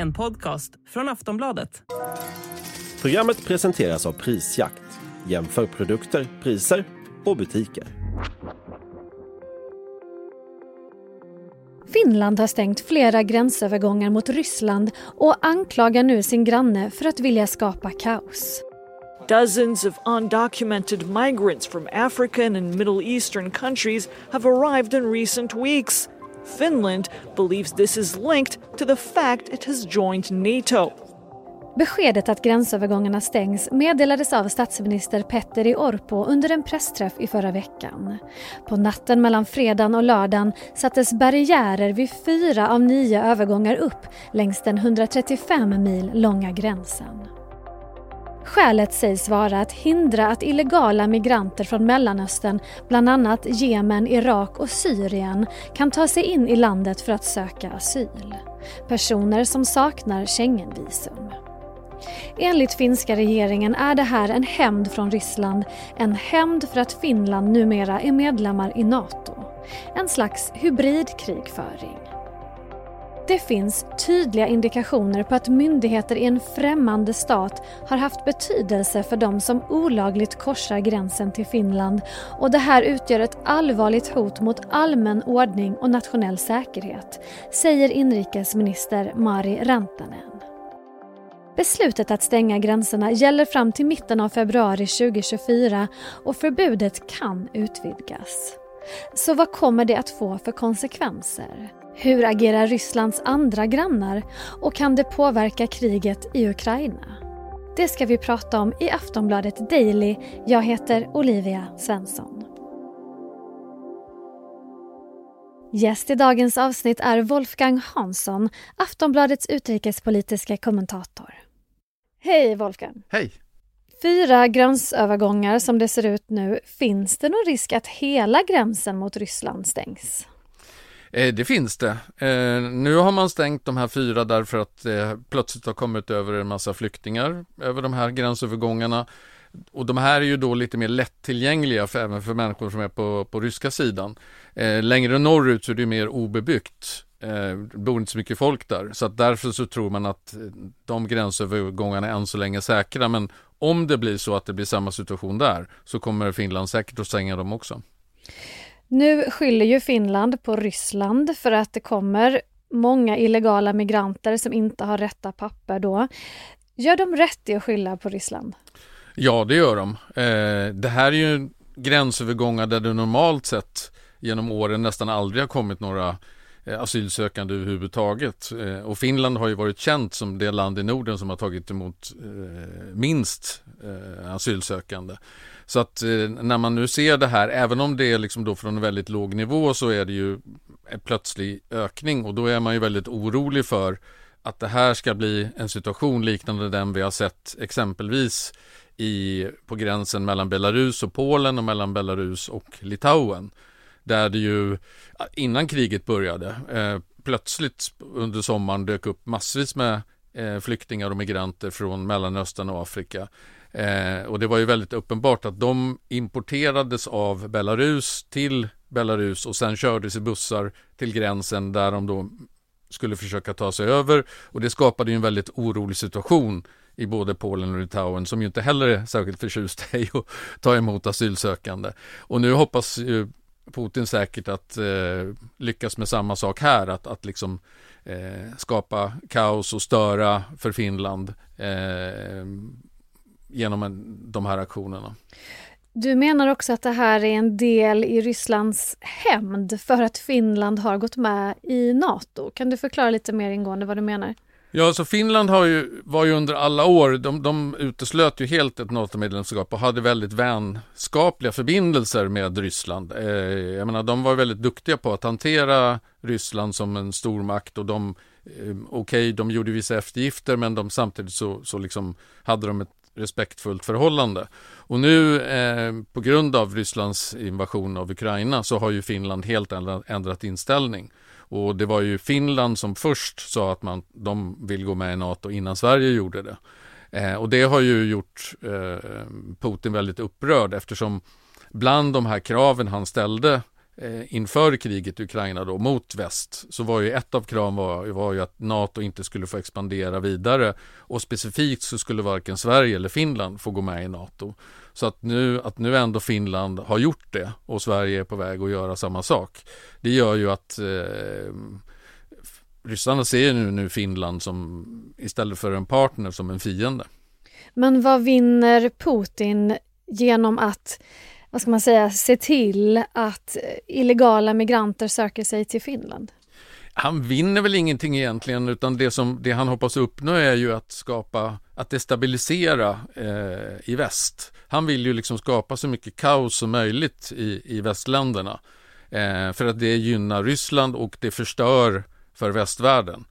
En podcast från Aftonbladet. Programmet presenteras av Prisjakt. Jämför produkter, priser och butiker. Finland har stängt flera gränsövergångar mot Ryssland och anklagar nu sin granne för att vilja skapa kaos. Dozens of undocumented migrants from African and Middle Eastern countries have arrived in recent weeks. Finland believes this is linked to the fact it has joined NATO. Beskedet att gränsövergångarna stängs meddelades av statsminister Petteri Orpo under en pressträff i förra veckan. På natten mellan fredagen och lördagen sattes barriärer vid fyra av nio övergångar upp längs den 135 mil långa gränsen. Skälet sägs vara att hindra att illegala migranter från Mellanöstern, bland annat Jemen, Irak och Syrien, kan ta sig in i landet för att söka asyl. Personer som saknar Schengenvisum. Enligt finska regeringen är det här en hämnd från Ryssland, en hämnd för att Finland numera är medlemmar i Nato. En slags hybridkrigföring. Det finns tydliga indikationer på att myndigheter i en främmande stat har haft betydelse för de som olagligt korsar gränsen till Finland och det här utgör ett allvarligt hot mot allmän ordning och nationell säkerhet, säger inrikesminister Mari Rantanen. Beslutet att stänga gränserna gäller fram till mitten av februari 2024 och förbudet kan utvidgas. Så vad kommer det att få för konsekvenser? Hur agerar Rysslands andra grannar och kan det påverka kriget i Ukraina? Det ska vi prata om i Aftonbladet Daily. Jag heter Olivia Svensson. Gäst i dagens avsnitt är Wolfgang Hansson, Aftonbladets utrikespolitiska kommentator. Hej Wolfgang! Hej! Fyra gränsövergångar som det ser ut nu. Finns det någon risk att hela gränsen mot Ryssland stängs? Eh, det finns det. Eh, nu har man stängt de här fyra därför att det plötsligt har kommit över en massa flyktingar över de här gränsövergångarna. Och de här är ju då lite mer lättillgängliga för, även för människor som är på, på ryska sidan. Längre norrut så är det mer obebyggt. Eh, det bor inte så mycket folk där. Så att därför så tror man att de gränsövergångarna är än så länge säkra. Men om det blir så att det blir samma situation där så kommer Finland säkert att stänga dem också. Nu skyller ju Finland på Ryssland för att det kommer många illegala migranter som inte har rätta papper då. Gör de rätt i att skylla på Ryssland? Ja, det gör de. Eh, det här är ju gränsövergångar där det normalt sett genom åren nästan aldrig har kommit några eh, asylsökande överhuvudtaget. Eh, och Finland har ju varit känt som det land i Norden som har tagit emot minst asylsökande. Så att eh, när man nu ser det här, även om det är liksom då från en väldigt låg nivå så är det ju en plötslig ökning och då är man ju väldigt orolig för att det här ska bli en situation liknande den vi har sett exempelvis i, på gränsen mellan Belarus och Polen och mellan Belarus och Litauen. Där det ju innan kriget började eh, plötsligt under sommaren dök upp massvis med eh, flyktingar och migranter från Mellanöstern och Afrika Eh, och det var ju väldigt uppenbart att de importerades av Belarus till Belarus och sen kördes i bussar till gränsen där de då skulle försöka ta sig över och det skapade ju en väldigt orolig situation i både Polen och Litauen som ju inte heller är särskilt förtjusta i att ta emot asylsökande. Och nu hoppas ju Putin säkert att eh, lyckas med samma sak här, att, att liksom eh, skapa kaos och störa för Finland eh, genom en, de här aktionerna. Du menar också att det här är en del i Rysslands hämnd för att Finland har gått med i Nato. Kan du förklara lite mer ingående vad du menar? Ja, så Finland har ju, var ju under alla år, de, de uteslöt ju helt ett NATO-medlemskap och hade väldigt vänskapliga förbindelser med Ryssland. Eh, jag menar, de var väldigt duktiga på att hantera Ryssland som en stormakt och de, eh, okej, okay, de gjorde vissa eftergifter men de samtidigt så, så liksom hade de ett respektfullt förhållande. Och nu eh, på grund av Rysslands invasion av Ukraina så har ju Finland helt ändrat inställning. Och det var ju Finland som först sa att man, de vill gå med i NATO innan Sverige gjorde det. Eh, och det har ju gjort eh, Putin väldigt upprörd eftersom bland de här kraven han ställde eh, inför kriget i Ukraina då mot väst så var ju ett av kraven var, var ju att NATO inte skulle få expandera vidare och specifikt så skulle varken Sverige eller Finland få gå med i NATO. Så att nu, att nu ändå Finland har gjort det och Sverige är på väg att göra samma sak. Det gör ju att eh, ryssarna ser nu, nu Finland som istället för en partner som en fiende. Men vad vinner Putin genom att vad ska man säga, se till att eh, illegala migranter söker sig till Finland? Han vinner väl ingenting egentligen utan det, som, det han hoppas uppnå är ju att skapa, att destabilisera eh, i väst. Han vill ju liksom skapa så mycket kaos som möjligt i, i västländerna. Eh, för att det gynnar Ryssland och det förstör för västvärlden.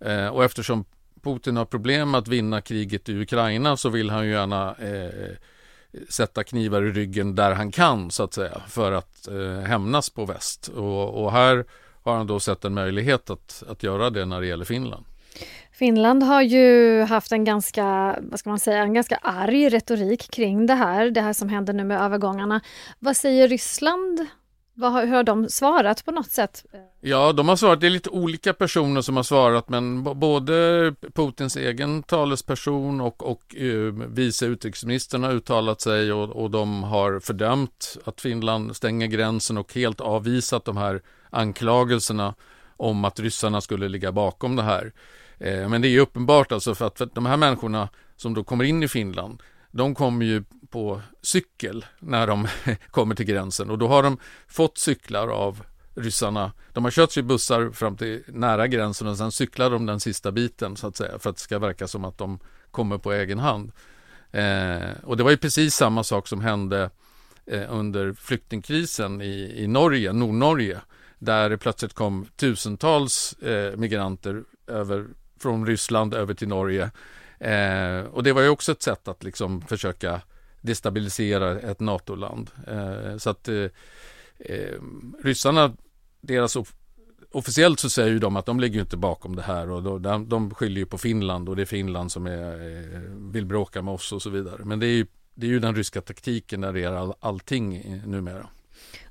Eh, och eftersom Putin har problem att vinna kriget i Ukraina så vill han ju gärna eh, sätta knivar i ryggen där han kan så att säga för att eh, hämnas på väst. Och, och, här har han då sett en möjlighet att, att göra det när det gäller Finland. Finland har ju haft en ganska, vad ska man säga, en ganska arg retorik kring det här, det här som händer nu med övergångarna. Vad säger Ryssland vad, hur har de svarat på något sätt? Ja, de har svarat. Det är lite olika personer som har svarat, men både Putins egen talesperson och, och uh, vice utrikesministern har uttalat sig och, och de har fördömt att Finland stänger gränsen och helt avvisat de här anklagelserna om att ryssarna skulle ligga bakom det här. Eh, men det är uppenbart alltså för att, för att de här människorna som då kommer in i Finland, de kommer ju på cykel när de kommer till gränsen och då har de fått cyklar av ryssarna. De har kört sig bussar fram till nära gränsen och sen cyklar de den sista biten så att säga för att det ska verka som att de kommer på egen hand. Eh, och det var ju precis samma sak som hände eh, under flyktingkrisen i, i Norge, Nordnorge, där det plötsligt kom tusentals eh, migranter över, från Ryssland över till Norge. Eh, och det var ju också ett sätt att liksom försöka destabilisera ett NATO-land. Eh, så att eh, eh ryssarna, deras officiellt så säger ju de att de ligger inte bakom det här och de, de skyller ju på Finland och det är Finland som är, eh, vill bråka med oss och så vidare. Men det är ju, det är ju den ryska taktiken när det gäller all, allting numera.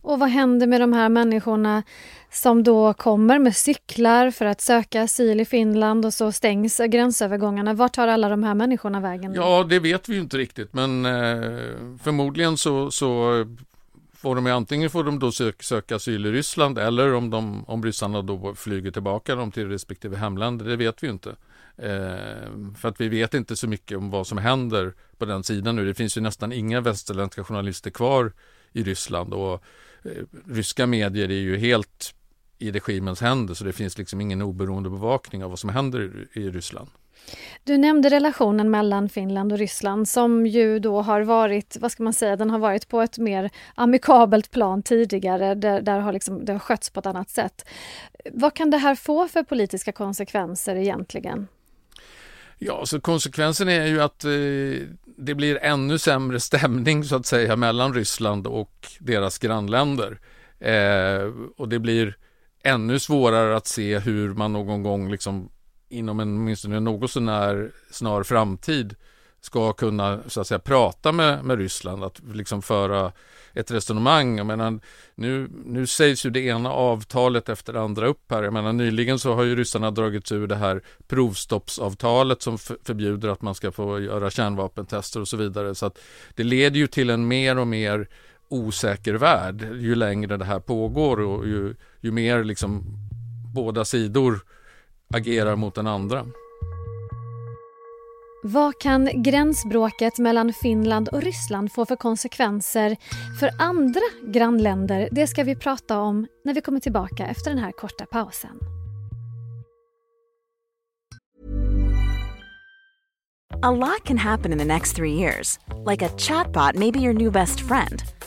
Och vad händer med de här människorna som då kommer med cyklar för att söka asyl i Finland och så stängs gränsövergångarna. Vart tar alla de här människorna vägen? Ja, det vet vi ju inte riktigt, men eh, förmodligen så, så får de antingen får de då söka, söka asyl i Ryssland eller om, de, om ryssarna då flyger tillbaka dem till respektive hemländer, det vet vi ju inte. Eh, för att vi vet inte så mycket om vad som händer på den sidan nu. Det finns ju nästan inga västerländska journalister kvar i Ryssland och eh, ryska medier är ju helt i regimens händer så det finns liksom ingen oberoende bevakning av vad som händer i, i Ryssland. Du nämnde relationen mellan Finland och Ryssland som ju då har varit, vad ska man säga, den har varit på ett mer amikabelt plan tidigare, där, där har liksom, det har skötts på ett annat sätt. Vad kan det här få för politiska konsekvenser egentligen? Ja, så konsekvensen är ju att eh, det blir ännu sämre stämning så att säga mellan Ryssland och deras grannländer. Eh, och det blir ännu svårare att se hur man någon gång liksom inom en åtminstone något sånär snar framtid ska kunna så att säga prata med, med Ryssland, att liksom föra ett resonemang. Jag menar, nu, nu sägs ju det ena avtalet efter det andra upp här. Jag menar, nyligen så har ju ryssarna dragit ur det här provstoppsavtalet som förbjuder att man ska få göra kärnvapentester och så vidare. Så att det leder ju till en mer och mer osäker värld ju längre det här pågår och ju, ju mer liksom båda sidor agerar mot den andra. Vad kan gränsbråket mellan Finland och Ryssland få för konsekvenser för andra grannländer? Det ska vi prata om när vi kommer tillbaka efter den här korta pausen. A lot can happen in the next three years. Like a chatbot maybe your new best friend.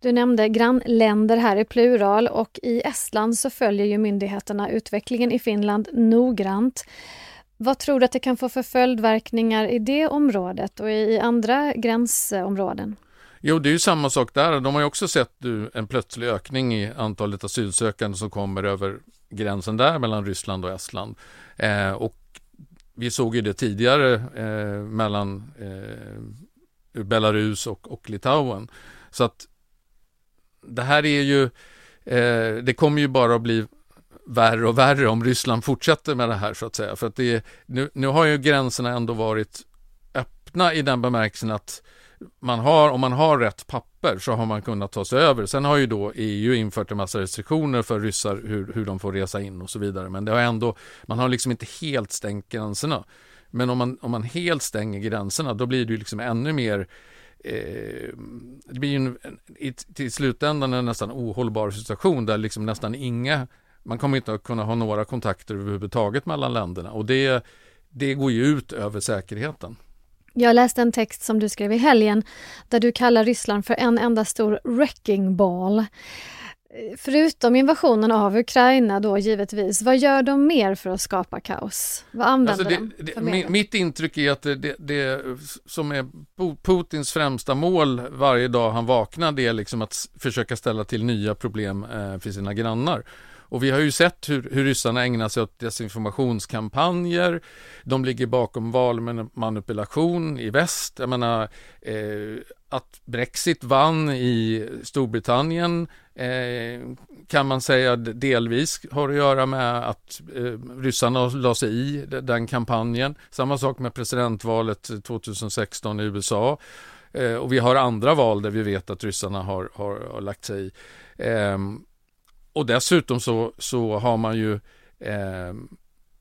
Du nämnde grannländer här i plural och i Estland så följer ju myndigheterna utvecklingen i Finland noggrant. Vad tror du att det kan få för följdverkningar i det området och i andra gränsområden? Jo, det är ju samma sak där. De har ju också sett en plötslig ökning i antalet asylsökande som kommer över gränsen där mellan Ryssland och Estland. Eh, och vi såg ju det tidigare eh, mellan eh, Belarus och, och Litauen. Så att det här är ju, eh, det kommer ju bara att bli värre och värre om Ryssland fortsätter med det här så att säga. För att det, nu, nu har ju gränserna ändå varit öppna i den bemärkelsen att man har, om man har rätt papper så har man kunnat ta sig över. Sen har ju då EU infört en massa restriktioner för ryssar hur, hur de får resa in och så vidare. Men det har ändå, man har liksom inte helt stängt gränserna. Men om man, om man helt stänger gränserna då blir det ju liksom ännu mer eh, det blir ju en, i, till slutändan en nästan ohållbar situation där liksom nästan inga man kommer inte att kunna ha några kontakter överhuvudtaget mellan länderna och det, det går ju ut över säkerheten. Jag läste en text som du skrev i helgen där du kallar Ryssland för en enda stor wrecking ball. Förutom invasionen av Ukraina då givetvis, vad gör de mer för att skapa kaos? Vad använder alltså det, de? Det, mitt intryck är att det, det, det, som är Putins främsta mål varje dag han vaknar det är liksom att försöka ställa till nya problem eh, för sina grannar. Och vi har ju sett hur, hur ryssarna ägnar sig åt desinformationskampanjer. De ligger bakom valmanipulation i väst. Jag menar, eh, att Brexit vann i Storbritannien eh, kan man säga delvis har att göra med att eh, ryssarna la sig i den kampanjen. Samma sak med presidentvalet 2016 i USA. Eh, och vi har andra val där vi vet att ryssarna har, har, har lagt sig i. Ehm, och dessutom så, så har man ju eh,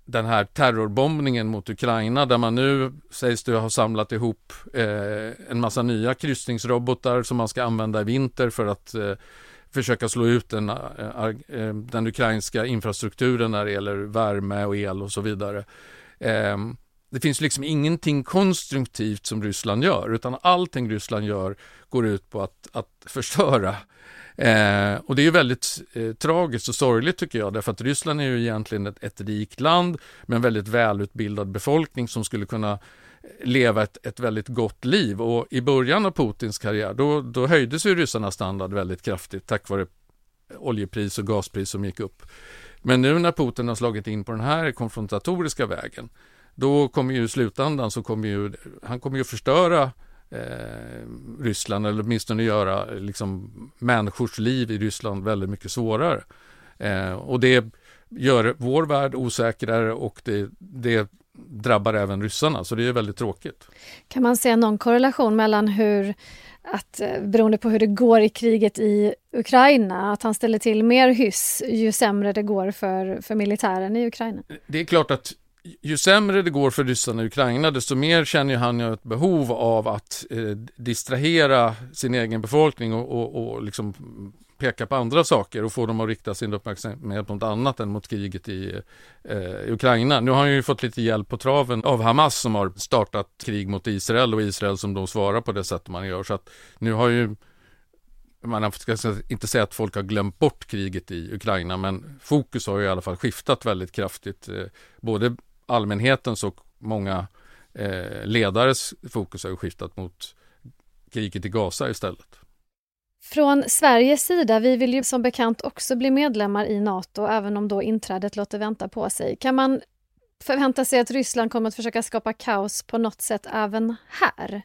den här terrorbombningen mot Ukraina där man nu sägs det ha samlat ihop eh, en massa nya kryssningsrobotar som man ska använda i vinter för att eh, försöka slå ut den, eh, eh den ukrainska infrastrukturen när det gäller värme och el och så vidare. Ehm, det finns liksom ingenting konstruktivt som Ryssland gör utan allting Ryssland gör går ut på att, att förstöra Eh, och det är ju väldigt eh, tragiskt och sorgligt tycker jag, därför att Ryssland är ju egentligen ett, ett rikt land med en väldigt välutbildad befolkning som skulle kunna eh, leva ett, ett väldigt gott liv. Och i början av Putins karriär, då, då höjdes ju ryssarnas standard väldigt kraftigt tack vare oljepris och gaspris som gick upp. Men nu när Putin har slagit in på den här konfrontatoriska vägen, då kommer ju i slutändan så kommer ju, han kommer ju förstöra eh, Ryssland eller åtminstone göra liksom, människors liv i Ryssland väldigt mycket svårare. Eh, och det gör vår värld osäkrare och det, det drabbar även ryssarna, så det är väldigt tråkigt. Kan man se någon korrelation mellan hur att eh, beroende på hur det går i kriget i Ukraina, att han ställer till mer hyss ju sämre det går för, för militären i Ukraina? Det är klart att ju sämre det går för ryssarna i Ukraina, desto mer känner han ju ett behov av att eh, distrahera sin egen befolkning och, och, och liksom peka på andra saker och få dem att rikta sin uppmärksamhet mot annat än mot kriget i eh, Ukraina. Nu har han ju fått lite hjälp på traven av Hamas som har startat krig mot Israel och Israel som då svarar på det sätt man gör. Så att nu har ju man ska inte säga att folk har glömt bort kriget i Ukraina, men fokus har ju i alla fall skiftat väldigt kraftigt. Eh, både allmänhetens och många eh, ledares fokus har skiftat mot kriget i Gaza istället. Från Sveriges sida, vi vill ju som bekant också bli medlemmar i Nato även om då inträdet låter vänta på sig. Kan man förvänta sig att Ryssland kommer att försöka skapa kaos på något sätt även här?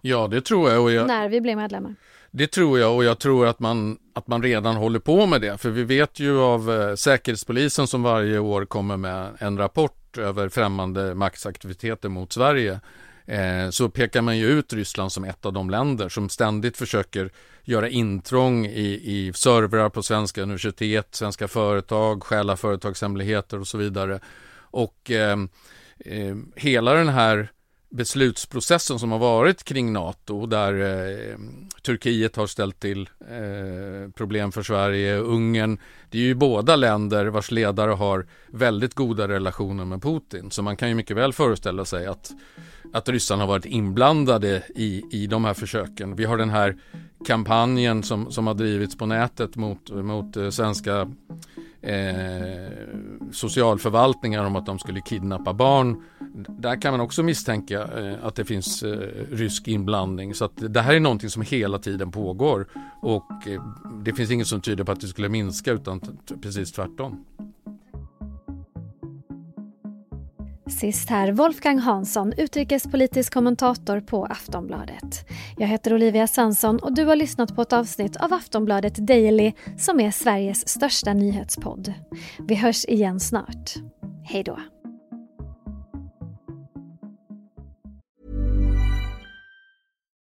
Ja, det tror jag. jag... När vi blir medlemmar? Det tror jag och jag tror att man, att man redan håller på med det. För vi vet ju av eh, Säkerhetspolisen som varje år kommer med en rapport över främmande maktsaktiviteter mot Sverige eh, så pekar man ju ut Ryssland som ett av de länder som ständigt försöker göra intrång i, i servrar på svenska universitet, svenska företag, stjäla företagshemligheter och så vidare. Och eh, eh, hela den här beslutsprocessen som har varit kring NATO där eh, Turkiet har ställt till eh, problem för Sverige, Ungern. Det är ju båda länder vars ledare har väldigt goda relationer med Putin. Så man kan ju mycket väl föreställa sig att, att ryssarna har varit inblandade i, i de här försöken. Vi har den här kampanjen som, som har drivits på nätet mot, mot eh, svenska eh, socialförvaltningar om att de skulle kidnappa barn. Där kan man också misstänka eh, att det finns eh, rysk inblandning. Så att det här är någonting som hela tiden pågår och eh, det finns inget som tyder på att det skulle minska utan precis tvärtom. Sist här Wolfgang Hansson, utrikespolitisk kommentator på Aftonbladet. Jag heter Olivia Svensson och du har lyssnat på ett avsnitt av Aftonbladet Daily som är Sveriges största nyhetspodd. Vi hörs igen snart. Hej då!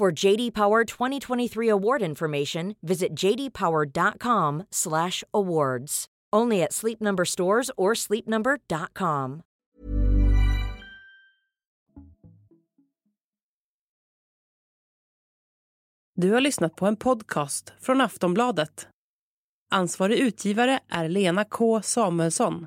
For JD Power 2023 award information, visit jdpower.com/awards. Only at Sleep Number stores or sleepnumber.com. Du har lyssnat på en podcast från Aftonbladet. Ansvarig utgivare är Lena K Samuelsson.